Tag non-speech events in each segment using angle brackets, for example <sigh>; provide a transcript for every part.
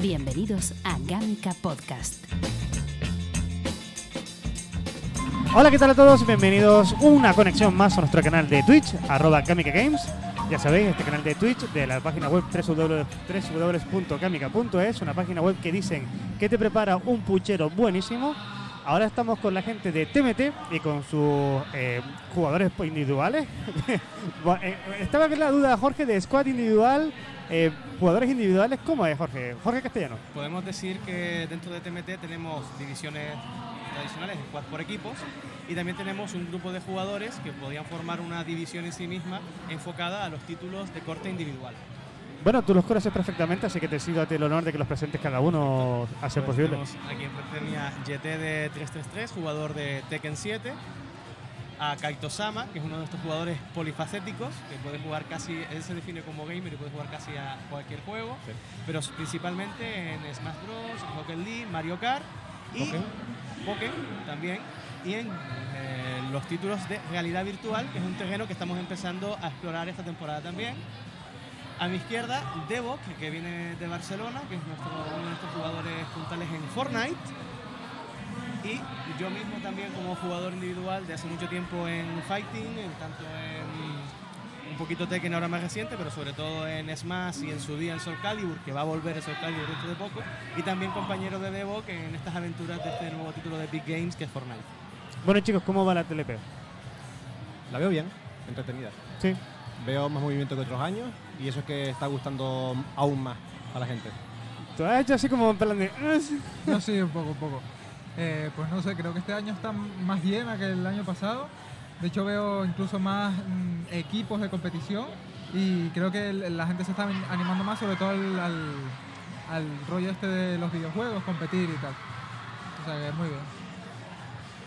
Bienvenidos a Gamica Podcast. Hola, ¿qué tal a todos? Bienvenidos una conexión más a nuestro canal de Twitch, arroba Kamica Games. Ya sabéis, este canal de Twitch de la página web www.kamica.es, una página web que dicen que te prepara un puchero buenísimo. Ahora estamos con la gente de TMT y con sus eh, jugadores individuales. <laughs> Eh, Estaba en la duda, Jorge, de squad individual, eh, jugadores individuales. ¿Cómo es, Jorge? Jorge Castellano. Podemos decir que dentro de TMT tenemos divisiones tradicionales, squad por equipos, y también tenemos un grupo de jugadores que podían formar una división en sí misma enfocada a los títulos de corte individual. Bueno, tú los conoces perfectamente, así que te sigo a ti el honor de que los presentes cada uno a ser Pues posible. tenemos aquí enfrente mía GT de 333, jugador de Tekken 7, a Kaito Sama, que es uno de estos jugadores polifacéticos, que puede jugar casi, él se define como gamer y puede jugar casi a cualquier juego, pero principalmente en Smash Bros, Rocket League, Mario Kart y Pokémon. Pokémon también, y en eh, los títulos de realidad virtual, que es un terreno que estamos empezando a explorar esta temporada también. A mi izquierda, Devo, que, que viene de Barcelona, que es nuestro, uno de nuestros jugadores puntales en Fortnite. Y yo mismo también como jugador individual de hace mucho tiempo en Fighting, en tanto en un poquito Tekken ahora más reciente, pero sobre todo en Smash y en su día en Soul Calibur, que va a volver a Soul Calibur dentro de poco. Y también compañero de Devo, que en estas aventuras de este nuevo título de Big Games, que es Fortnite. Bueno, chicos, ¿cómo va la TLP? La veo bien, entretenida. Sí. Veo más movimiento que otros años y eso es que está gustando aún más a la gente. Tú has hecho así como en plan de... "Ah, sí". No, sí, un poco, un poco. Eh, pues no sé, creo que este año está más llena que el año pasado. De hecho veo incluso más mm, equipos de competición y creo que la gente se está animando más sobre todo al, rollo este de los videojuegos, competir y tal. O sea que muy bien.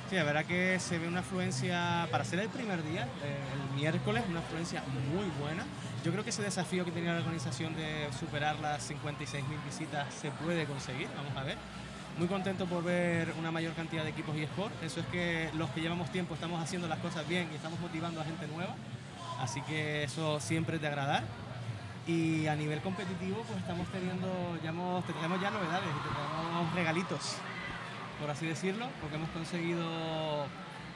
Sí, la verdad que se ve una afluencia, para ser el primer día, eh, el miércoles, una afluencia muy buena. Yo creo que ese desafío que tenía la organización de superar las 56.000 visitas se puede conseguir, vamos a ver. Muy contento por ver una mayor cantidad de equipos y sport. Eso es que los que llevamos tiempo estamos haciendo las cosas bien y estamos motivando a gente nueva. Así que eso siempre es de agradar. Y a nivel competitivo, pues estamos teniendo, ya hemos, tenemos ya novedades tenemos regalitos por así decirlo, porque hemos conseguido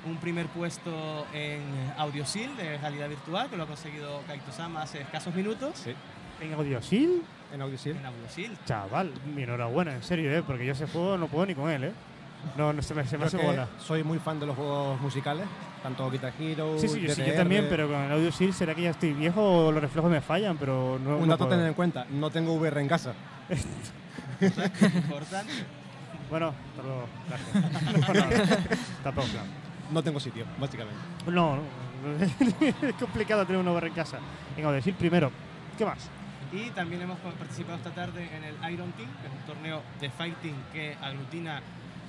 un primer puesto en AudioSeal de realidad virtual, que lo ha conseguido Kaito Sama hace escasos minutos. Sí. ¿En AudioSeal? En Audiosil. En AudioSeal. Chaval, mi enhorabuena, en serio, ¿eh? Porque yo ese juego no puedo ni con él, ¿eh? No, no se me, se me hace bola. soy muy fan de los juegos musicales, tanto Guitar Hero, Sí, sí, yo, sí, yo también, pero con el AudioSeal será que ya estoy viejo o los reflejos me fallan, pero no... Un no dato a tener en cuenta, no tengo VR en casa. Importante. <laughs> Bueno, hasta luego, gracias. no, tampoco, claro. No tengo sitio, básicamente. No, no, <laughs> es complicado tener un VR en casa. En AudioSeal primero. ¿Qué más? Y también hemos participado esta tarde en el Iron Team, que es un torneo de fighting que aglutina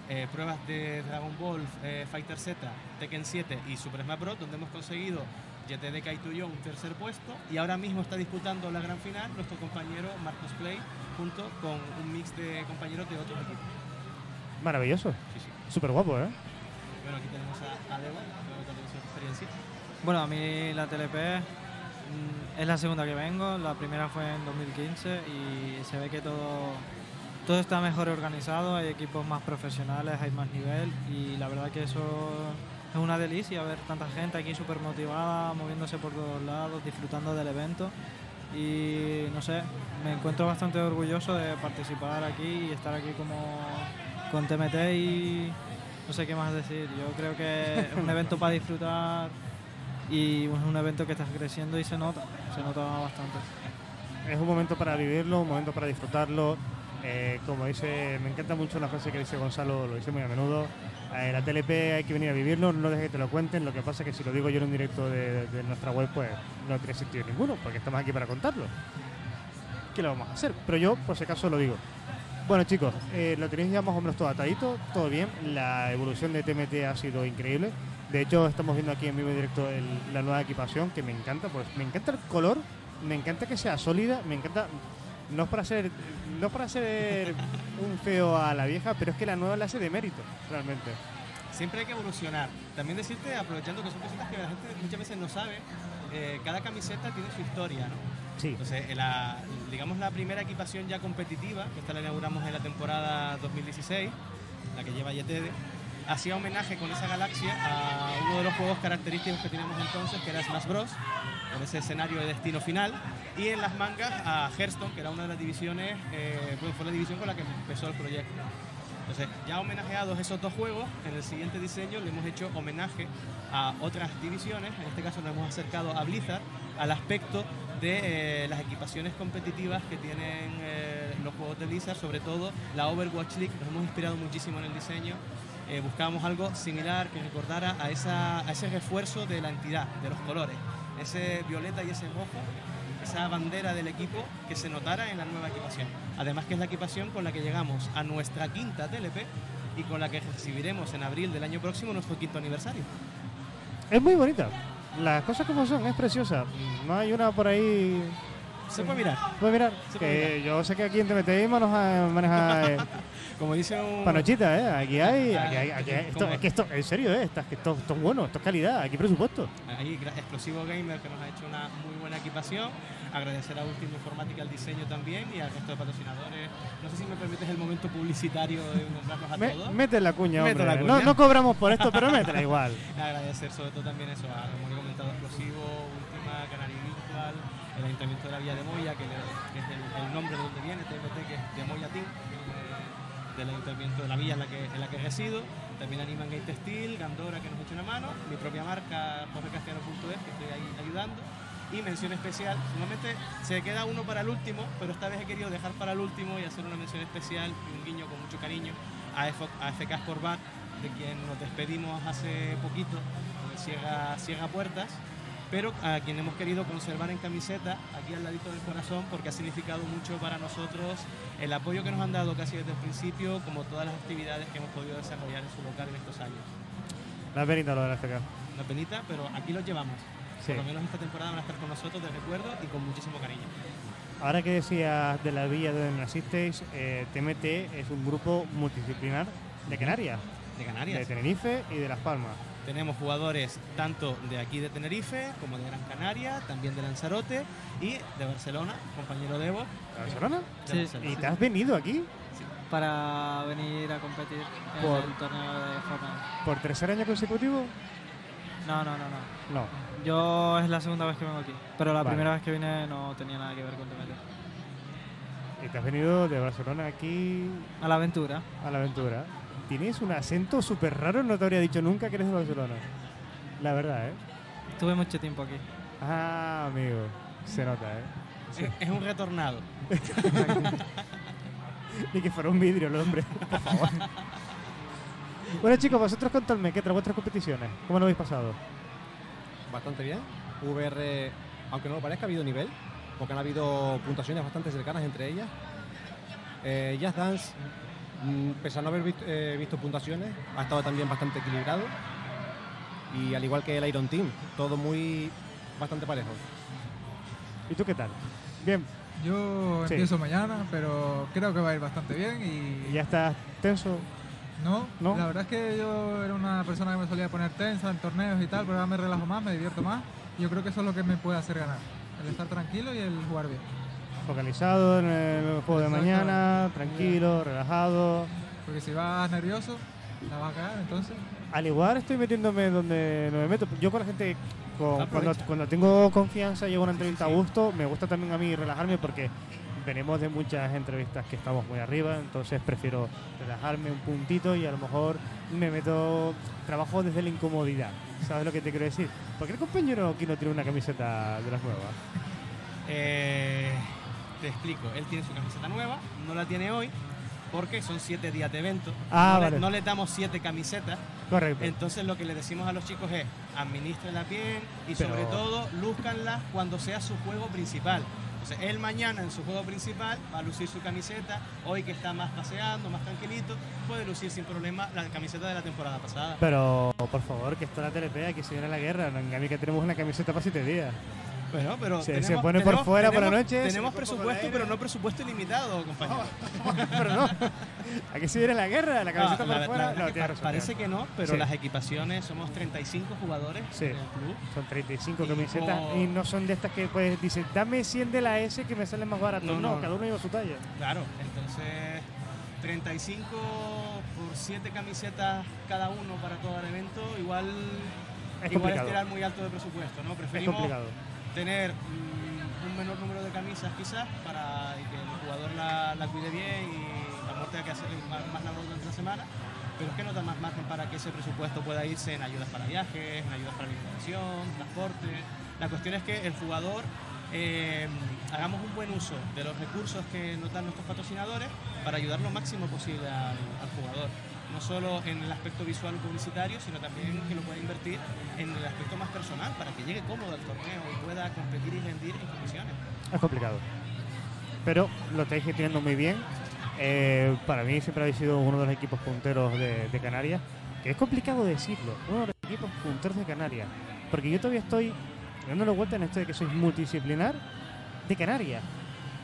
eh, pruebas de Dragon Ball, eh, Fighter Z, Tekken 7 y Super Smash Bros., donde hemos conseguido GTD Kaito y yo un tercer puesto. Y ahora mismo está disputando la gran final nuestro compañero Marcos Play, junto con un mix de compañeros de otros equipos. Maravilloso. Sí, sí. Súper guapo, ¿eh? Bueno, aquí tenemos a, a Debo, creo que también su experiencia. Bueno, a mí la TLP es la segunda que vengo, la primera fue en 2015 y se ve que todo, todo está mejor organizado, hay equipos más profesionales, hay más nivel y la verdad que eso es una delicia ver tanta gente aquí súper motivada, moviéndose por todos lados, disfrutando del evento y no sé, me encuentro bastante orgulloso de participar aquí y estar aquí como con TMT y no sé qué más decir, yo creo que es un evento para disfrutar y es un evento que está creciendo y se nota, se nota bastante. Es un momento para vivirlo, un momento para disfrutarlo. Eh, como dice, me encanta mucho la frase que dice Gonzalo, lo dice muy a menudo. Eh, la TLP hay que venir a vivirlo, no dejes que te lo cuenten. Lo que pasa es que si lo digo yo en un directo de, nuestra web, pues no tiene sentido ninguno, porque estamos aquí para contarlo. ¿Qué lo vamos a hacer? Pero yo, por si acaso, lo digo. Bueno, chicos, eh, lo tenéis ya más o menos todo atadito, todo bien. La evolución de TMT ha sido increíble. De hecho, estamos viendo aquí en vivo y directo el- la nueva equipación, que me encanta, pues me encanta el color, me encanta que sea sólida, me encanta. No es para ser, no es para ser <laughs> un feo a la vieja, pero es que la nueva la hace de mérito, realmente. Siempre hay que evolucionar. También decirte, aprovechando que son cositas que la gente muchas veces no sabe, eh, cada camiseta tiene su historia, ¿no? Sí. Entonces, eh, la, digamos la primera equipación ya competitiva, que esta la inauguramos en la temporada 2016, la que lleva Yetede, hacía homenaje con esa galaxia a uno de los juegos característicos que teníamos entonces, que era Smash Bros, con ese escenario de destino final, y en las mangas a Hearthstone, que era una de las divisiones, eh, fue la división con la que empezó el proyecto. Entonces, ya homenajeados esos dos juegos, en el siguiente diseño le hemos hecho homenaje a otras divisiones, en este caso nos hemos acercado a Blizzard, al aspecto de eh, las equipaciones competitivas que tienen eh, los juegos de Blizzard, sobre todo la Overwatch League, nos hemos inspirado muchísimo en el diseño. Eh, buscábamos algo similar que recordara a, esa, a ese refuerzo de la entidad, de los colores, ese violeta y ese rojo, esa bandera del equipo que se notara en la nueva equipación. Además que es la equipación con la que llegamos a nuestra quinta TLP y con la que recibiremos en abril del año próximo nuestro quinto aniversario. Es muy bonita. Las cosas como son, es preciosa. No hay una por ahí. Se puede mirar. Puedes mirar. Se que puede yo sé que aquí en TMTI maneja, maneja eh, <laughs> Como dice un... panochita, ¿eh? Aquí hay. Aquí hay, aquí hay- esto, ¿Cómo? es que esto, en serio, ¿eh? Esto, esto, esto es bueno, esto es calidad, aquí presupuesto. Ahí, Explosivo Gamer que nos ha hecho una muy buena equipación. Agradecer a Última Informática el diseño también y al resto de patrocinadores. No sé si me permites el momento publicitario de nombrarlos a Me- todos. mete la cuña, hombre. la No, cuña. no cobramos por esto, pero métela igual. <laughs> Agradecer sobre todo también eso a, como he comentado, Explosivo, Última, Canario Virtual, el Ayuntamiento de la Villa de Moya, que, le- que es el, el nombre de donde viene, TMT, que es de Moya Team, del Ayuntamiento de la Villa en la que, en la que resido. También animan Gate Textil, Gandora, que nos echa una mano, mi propia marca, jorgecastellano.es, que estoy ahí ayudando. Y mención especial, normalmente se queda uno para el último, pero esta vez he querido dejar para el último y hacer una mención especial y un guiño con mucho cariño a, FK Sportback, de quien nos despedimos hace poquito, porque cierra, cierra puertas, pero a quien hemos querido conservar en camiseta, aquí al ladito del corazón, porque ha significado mucho para nosotros el apoyo que nos han dado casi desde el principio, como todas las actividades que hemos podido desarrollar en su local en estos años. La penita lo de la FK. Una penita, pero aquí los llevamos. Sí. Por lo menos esta temporada van a estar con nosotros de recuerdo y con muchísimo cariño. Ahora que decías de la villa donde nacisteis, eh, TMT es un grupo multidisciplinar de Canarias, De de Canarias. Tenerife y de Las Palmas. Tenemos jugadores tanto de aquí de Tenerife como de Gran Canaria, también de Lanzarote y de Barcelona, compañero de Evo. ¿De Barcelona? de Sí. Barcelona. ¿Y te has venido aquí para venir a competir en Por- el torneo de Fortnite. por tercer año consecutivo? No, no, no, no. No. Yo es la segunda vez que vengo aquí, pero la Vale. primera vez que vine no tenía nada que ver con TMT. Y te has venido de Barcelona aquí A la aventura. a la aventura. Tienes un acento súper raro, no te habría dicho nunca que eres de Barcelona. La verdad, ¿eh? Tuve mucho tiempo aquí. Ah, amigo. Se nota, ¿eh? Es, es un retornado. <laughs> Ni que fuera un vidrio el hombre, <laughs> por favor. <laughs> bueno, chicos, vosotros contadme, ¿qué tal vuestras competiciones? ¿Cómo lo habéis pasado? Bastante bien. VR, aunque no lo parezca, ha habido nivel, porque han habido puntuaciones bastante cercanas entre ellas. Eh, Jazz Dance, pese a no haber visto, eh, visto puntuaciones, ha estado también bastante equilibrado. Y al igual que el Iron Team, todo muy bastante parejo. ¿Y tú qué tal? Bien, Yo Sí. empiezo mañana, pero creo que va a ir bastante bien ¿y y ya estás tenso? no, ¿No? la verdad es que yo era una persona que me solía poner tensa en torneos y tal, pero ahora me relajo más, me divierto más. y Yo creo que eso es lo que me puede hacer ganar, el estar tranquilo y el jugar bien. Focalizado en el juego de mañana, tranquilo, relajado. Porque si vas nervioso, la vas a cagar, entonces. Al igual estoy metiéndome donde no me meto. Yo con la gente, con- cuando, tengo confianza, llevo una entrevista Sí, sí. a gusto. Me gusta también a mí relajarme porque venimos de muchas entrevistas que estamos muy arriba, entonces prefiero relajarme un puntito y a lo mejor me meto, trabajo desde la incomodidad. ¿Sabes lo que te quiero decir? ¿Por qué el compañero aquí no tiene una camiseta de las nuevas? Eh, te explico, él tiene su camiseta nueva, no la tiene hoy porque son siete días de evento. Ah, no, vale. le, no damos siete camisetas, Correcto. entonces lo que le decimos a los chicos es administrenla bien y Pero- sobre todo lúzcanla cuando sea su juego principal. Entonces él mañana en su juego principal va a lucir su camiseta, hoy que está más paseando, más tranquilito, puede lucir sin problema la camiseta de la temporada pasada. Pero, por favor, que esto es la TLP, aquí se viene la guerra. En Gami que tenemos una camiseta para siete días. Pero Se- se tenemos- pone por tenemos- fuera por la noche, Tenemos presupuesto, pero no presupuesto ilimitado, compañero. <laughs> pero no. Aquí se viene la guerra, la camiseta Ah, por la- fuera. la no, que tienes pa- razón, parece que no, pero Sí. las equipaciones somos 35 jugadores Sí. en el club. Son 35 Y camisetas como- y no son de estas que pues dicen, dame 100 de la S que me salen más baratos. No, cada uno lleva su talla. Claro, entonces 35 por 7 camisetas cada uno para todo el evento, igual Es igual es tirar muy alto de presupuesto, ¿no? Es complicado. Tener un menor número de camisas quizás para que el jugador la, cuide bien y la tenga que hacer más, labor durante la semana, pero es que no da más margen para que ese presupuesto pueda irse en ayudas para viajes, en ayudas para alimentación, transporte. La cuestión es que el jugador eh, hagamos un buen uso de los recursos que nos dan nuestros patrocinadores para ayudar lo máximo posible al jugador. No solo en el aspecto visual publicitario, sino también que lo pueda invertir en el aspecto más personal para que llegue cómodo al torneo y pueda competir y rendir en condiciones. Es complicado. Pero lo estáis gestionando muy bien. Eh, para mí siempre habéis sido uno de los equipos punteros de, de Canarias. Que es complicado decirlo. Uno de los equipos punteros de Canarias. Porque yo todavía estoy dándole vuelta en esto de que sois multidisciplinar de Canarias.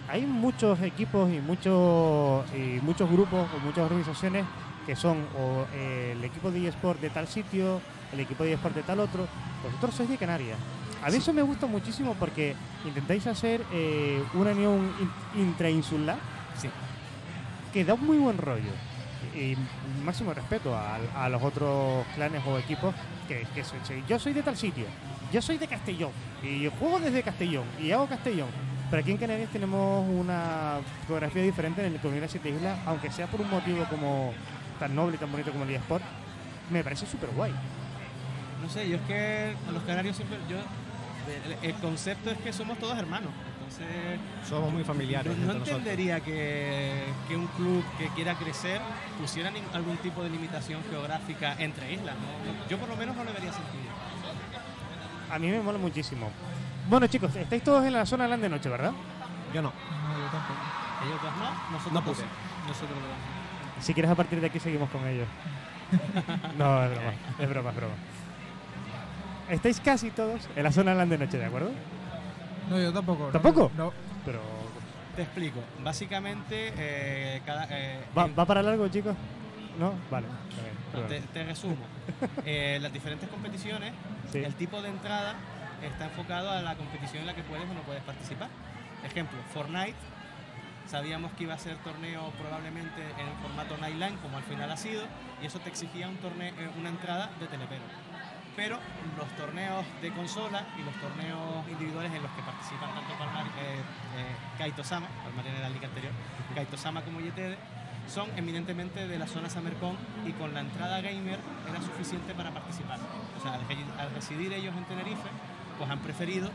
Hay muchos equipos y muchos, y muchos grupos o muchas organizaciones que son o eh, el equipo de eSport de tal sitio, el equipo de eSport de tal otro. Vosotros sois de Canarias. A mí eso me gusta muchísimo porque intentáis hacer eh, una unión in- intrainsular Sí. que da un muy buen rollo. Y máximo respeto a, a los otros clanes o equipos que, que soy- yo soy de tal sitio, yo soy de Castellón y juego desde Castellón y hago Castellón. Pero aquí en Canarias tenemos una geografía diferente en el unir las siete islas, aunque sea por un motivo como tan noble y tan bonito como el eSport, me parece súper guay. No sé, yo es que a los canarios siempre. Yo, el, el concepto es que somos todos hermanos. Entonces, Somos muy familiares. no, entendería que, que un club que quiera crecer pusiera algún tipo de limitación geográfica entre islas. Yo, por lo menos, no le vería sentido. A mí me mola muchísimo. Bueno chicos, estáis todos en la zona land de noche, ¿verdad? Yo no. No, yo tampoco. Ellos dos no, nosotros No sí. Nosotros dos. Si quieres a partir de aquí seguimos con ellos. <laughs> no, es broma, es broma, es broma. Estáis casi todos en la zona land de noche, ¿de acuerdo? No, yo tampoco. ¿Tampoco? No. Pero Te explico. Básicamente, eh, cada, eh, ¿va, en- ¿va para largo, chicos? ¿No? Vale. está bien, te, resumo. <laughs> Eh, las diferentes competiciones, Sí. el tipo de entrada está enfocado a la competición en la que puedes o no puedes participar. Ejemplo, Fortnite. Sabíamos que iba a ser torneo probablemente en formato Nightline, como al final ha sido, y eso te exigía un torneo, eh, una entrada de telepero. Pero los torneos de consola y los torneos individuales en los que participan tanto Palmar, eh, eh, Kaito Sama, Palmar la liga anterior, Kaito Sama como YTD, son eminentemente de la zona SummerCon y con la entrada gamer era suficiente para participar. O sea, al, al residir ellos en Tenerife, pues han preferido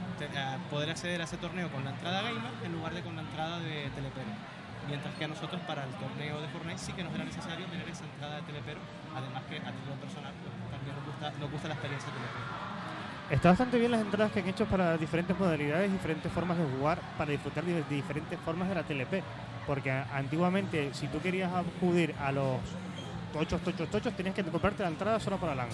poder acceder a ese torneo con la entrada gamer en lugar de con la entrada de telepero. Mientras que a nosotros para el torneo de Fortnite sí que nos era necesario tener esa entrada de telepero, además que a título personal pues, también nos gusta, la experiencia de telepero. Está bastante bien las entradas que han hecho para diferentes modalidades, diferentes formas de jugar, para disfrutar de diferentes formas de la TLP. Porque antiguamente, si tú querías acudir a los tochos, tochos, tochos, tenías que comprarte la entrada solo para LAN.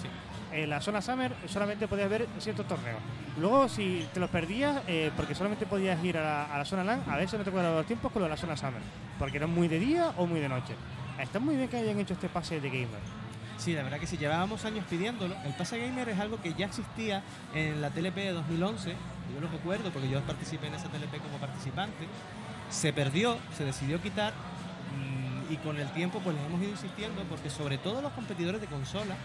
En la zona Summer solamente podías ver ciertos torneos. Luego, si te los perdías, eh, porque solamente podías ir a la, a la zona LAN, a veces no te cuadraban los tiempos con lo de la zona Summer. Porque eran muy de día o muy de noche. Está muy bien que hayan hecho este pase de gamer. Sí, la verdad que sí, llevábamos años pidiéndolo. El pase gamer es algo que ya existía en la TLP de 2011, yo lo recuerdo porque yo participé en esa TLP como participante. Se perdió, se decidió quitar y con el tiempo pues les hemos ido insistiendo porque sobre todo los competidores de consola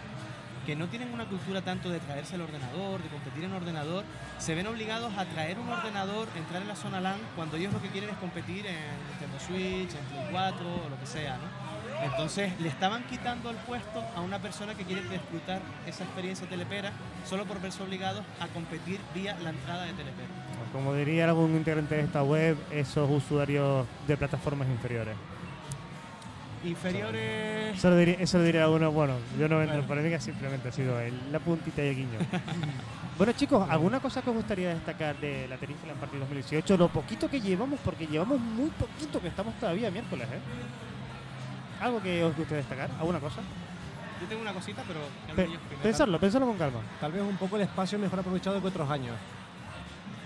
que no tienen una cultura tanto de traerse el ordenador, de competir en ordenador, se ven obligados a traer un ordenador, entrar en la zona LAN cuando ellos lo que quieren es competir en Nintendo Switch, en Play 4 o lo que sea. Entonces le estaban quitando el puesto a una persona que quiere disfrutar esa experiencia telepera solo por verse obligados a competir vía la entrada de telepera. Como diría algún integrante de esta web, esos usuarios de plataformas inferiores. Inferiores... Eso lo diría, eso lo diría uno, bueno, yo no entro, Bueno. para mí que simplemente ha sido el- la puntita y el guiño. <laughs> bueno chicos, ¿alguna cosa que os gustaría destacar de la Tenerife en partido 2018? Lo poquito que llevamos, porque llevamos muy poquito, que estamos todavía miércoles, ¿eh? ¿Algo que os guste destacar? ¿Alguna cosa? Yo tengo una cosita, pero Pe- pensarlo, pensarlo con calma. Tal vez un poco el espacio mejor aprovechado que otros años.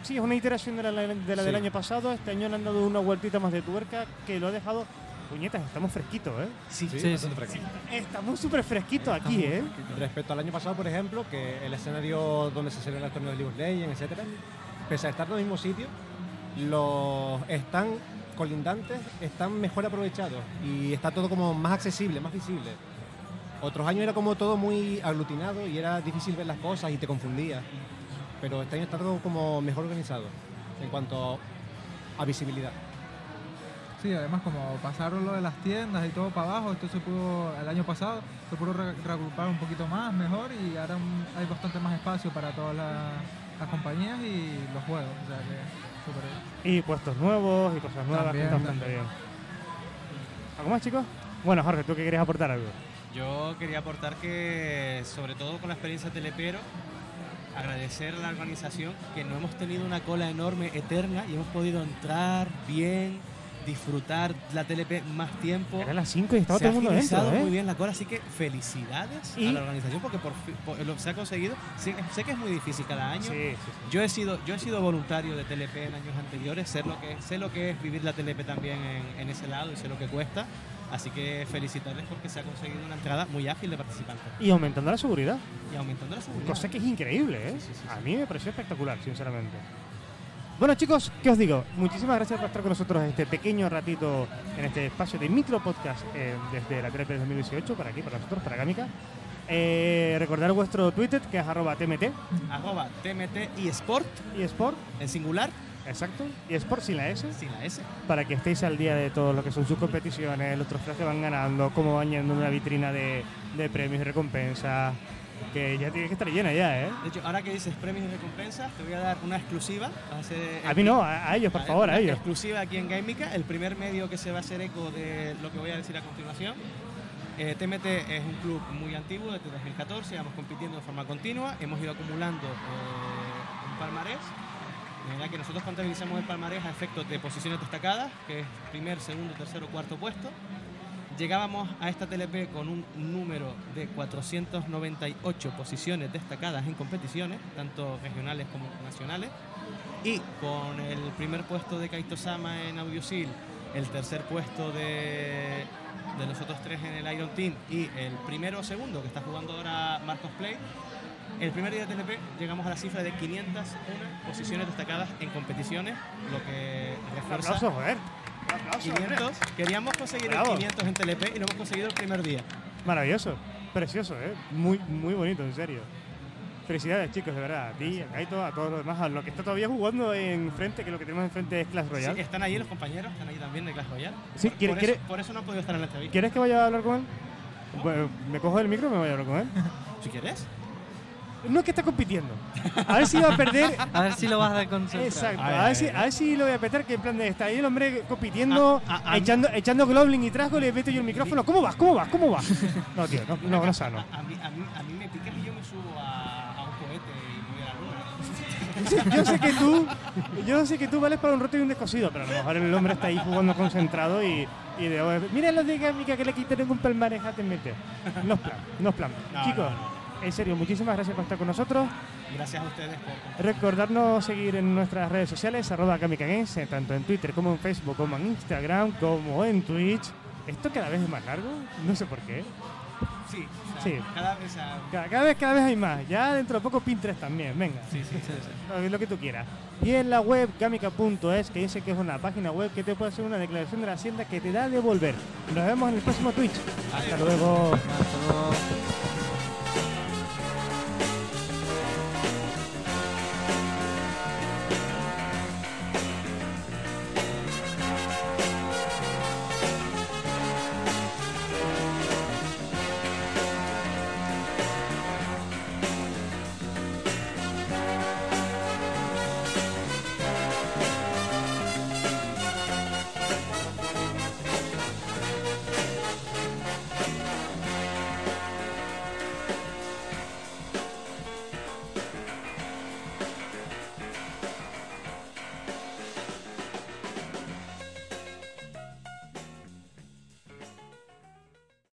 sí, es una iteración de la, de la del año pasado. Este año le han dado una vueltita más de tuerca que lo ha dejado. Puñetas, estamos fresquitos, ¿eh? Sí, Sí, Sí, bastante fresco. Estamos súper fresquitos aquí, ¿eh? Respecto al año pasado, por ejemplo, que el escenario donde se celebra el torneo de League of Legends, etcétera, pese a estar en el mismo sitio, los están colindantes están mejor aprovechados y está todo como más accesible, más visible. Otros años era como todo muy aglutinado y era difícil ver las cosas y te confundía. Pero este año está todo como mejor organizado en cuanto a visibilidad. Sí, además como pasaron lo de las tiendas y todo para abajo, esto se pudo, el año pasado, se pudo re- reagrupar un poquito más, mejor, y ahora hay bastante más espacio para todas las, las compañías y los juegos, o sea que súper bien. Y puestos nuevos y cosas nuevas, que También, está bastante bien. ¿Algo más, chicos? Bueno, Jorge, ¿tú qué querías aportar algo? Yo quería aportar que, sobre todo con la experiencia telepero, agradecer a la organización que no hemos tenido una cola enorme, eterna, y hemos podido entrar bien, disfrutar la TLP más tiempo. Eran las 5 y estaba se todo el mundo dentro, ¿eh? muy bien la cola, así que felicidades Y- a la organización porque por, por- lo se ha conseguido. Sé, sé que es muy difícil cada año. Sí, sí, sí. Yo he sido yo he sido voluntario de TLP en años anteriores, sé lo que sé lo que es vivir la TLP también en, en ese lado y sé lo que cuesta. Así que felicitarles porque se ha conseguido una entrada muy ágil de participantes Y aumentando la seguridad, y aumentando la seguridad. cosa que es increíble, ¿eh? A mí me pareció espectacular, sinceramente. Bueno, chicos, ¿qué os digo? Muchísimas gracias por estar con nosotros este pequeño ratito en este espacio de micro podcast eh, desde la TLP 2018, para aquí, para nosotros, para Gámica. Eh, recordar vuestro Twitter, que es arroba TMT Arroba TMT y Sport y Sport, en singular exacto, y Sport sin la S. sin la S. para que estéis al día de todo lo que son sus competiciones, los trofeos que van ganando, cómo van yendo una vitrina de, de premios y recompensas, que ya tiene que estar llena ya, ¿eh? De hecho, ahora que dices premios y recompensas, te voy a dar una exclusiva. Va a A mí no, a, a ellos, por Vale, favor, a ellos. Exclusiva aquí en Gameica, el primer medio que se va a hacer eco de lo que voy a decir a continuación. Eh, TMT es un club muy antiguo, desde 2014, vamos compitiendo de forma continua, hemos ido acumulando eh, un palmarés. De manera que nosotros contabilizamos el palmarés a efectos de posiciones destacadas, que es primer, segundo, tercero, cuarto puesto. Llegábamos a esta TLP con un número de 498 posiciones destacadas en competiciones, tanto regionales como nacionales. Y con el primer puesto de Kaito Sama en Audiosil, el tercer puesto de, de los otros tres en el Iron Team y el primero o segundo que está jugando ahora Marcos Play, el primer día de TLP llegamos a la cifra de 501 posiciones destacadas en competiciones, lo que refuerza. Un aplauso, hombre. 500. Queríamos conseguir Bravo. el 500 en TLP y lo hemos conseguido el primer día. Maravilloso, precioso, ¿eh? Muy, muy bonito, en serio. Felicidades, chicos, de verdad. A ti, a Kaito, a todos los demás, a lo que está todavía jugando enfrente, que lo que tenemos enfrente es Clash Sí, Royale. están ahí los compañeros, están ahí también de Clash Royale. Sí, por, ¿quiere- por quiere- eso, por eso no han podido estar en la entrevista. ¿Quieres que vaya a hablar con él? Bueno, me cojo el micro y me voy a hablar con él. <laughs> Si quieres. No es que está compitiendo. A ver si va a perder. <laughs> A ver si lo vas a desconcentrar. Exacto. Ay, A ver, si, a ver si lo voy a petar, que en plan de está ahí el hombre compitiendo, Ah, ah, ah, echando, echando Goblin y trasgo, le meto yo el micrófono. ¿Cómo vas? ¿Cómo vas? ¿Cómo vas? No, tío, no, no, no sano. A, a mí, a, mí, a mí me pica y yo me subo a, a un cohete y voy a la luna. Yo sé que tú, yo sé que tú vales para un roto y un descosido, pero a lo mejor el hombre está ahí jugando concentrado y, y de mira los de Gámica que le quitaron un palmarés a TMT. No es plan, no es plan. No, Chicos, no, en serio, muchísimas gracias por estar con nosotros. Gracias a ustedes por Recordarnos seguir en nuestras redes sociales, arroba Kamika Games, eh, tanto en Twitter como en Facebook, como en Instagram, como en Twitch. Esto cada vez es más largo, no sé por qué. Sí, o sea, Sí. cada vez a- Cada, cada vez, cada vez hay más. Ya dentro de poco Pinterest también, venga. Sí, sí, sí. <laughs> Lo, lo que tú quieras. Y en la web gamica.es, que dice que es una página web que te puede hacer una declaración de la hacienda que te da a devolver. Nos vemos en el próximo Twitch. Hasta luego. Hasta luego.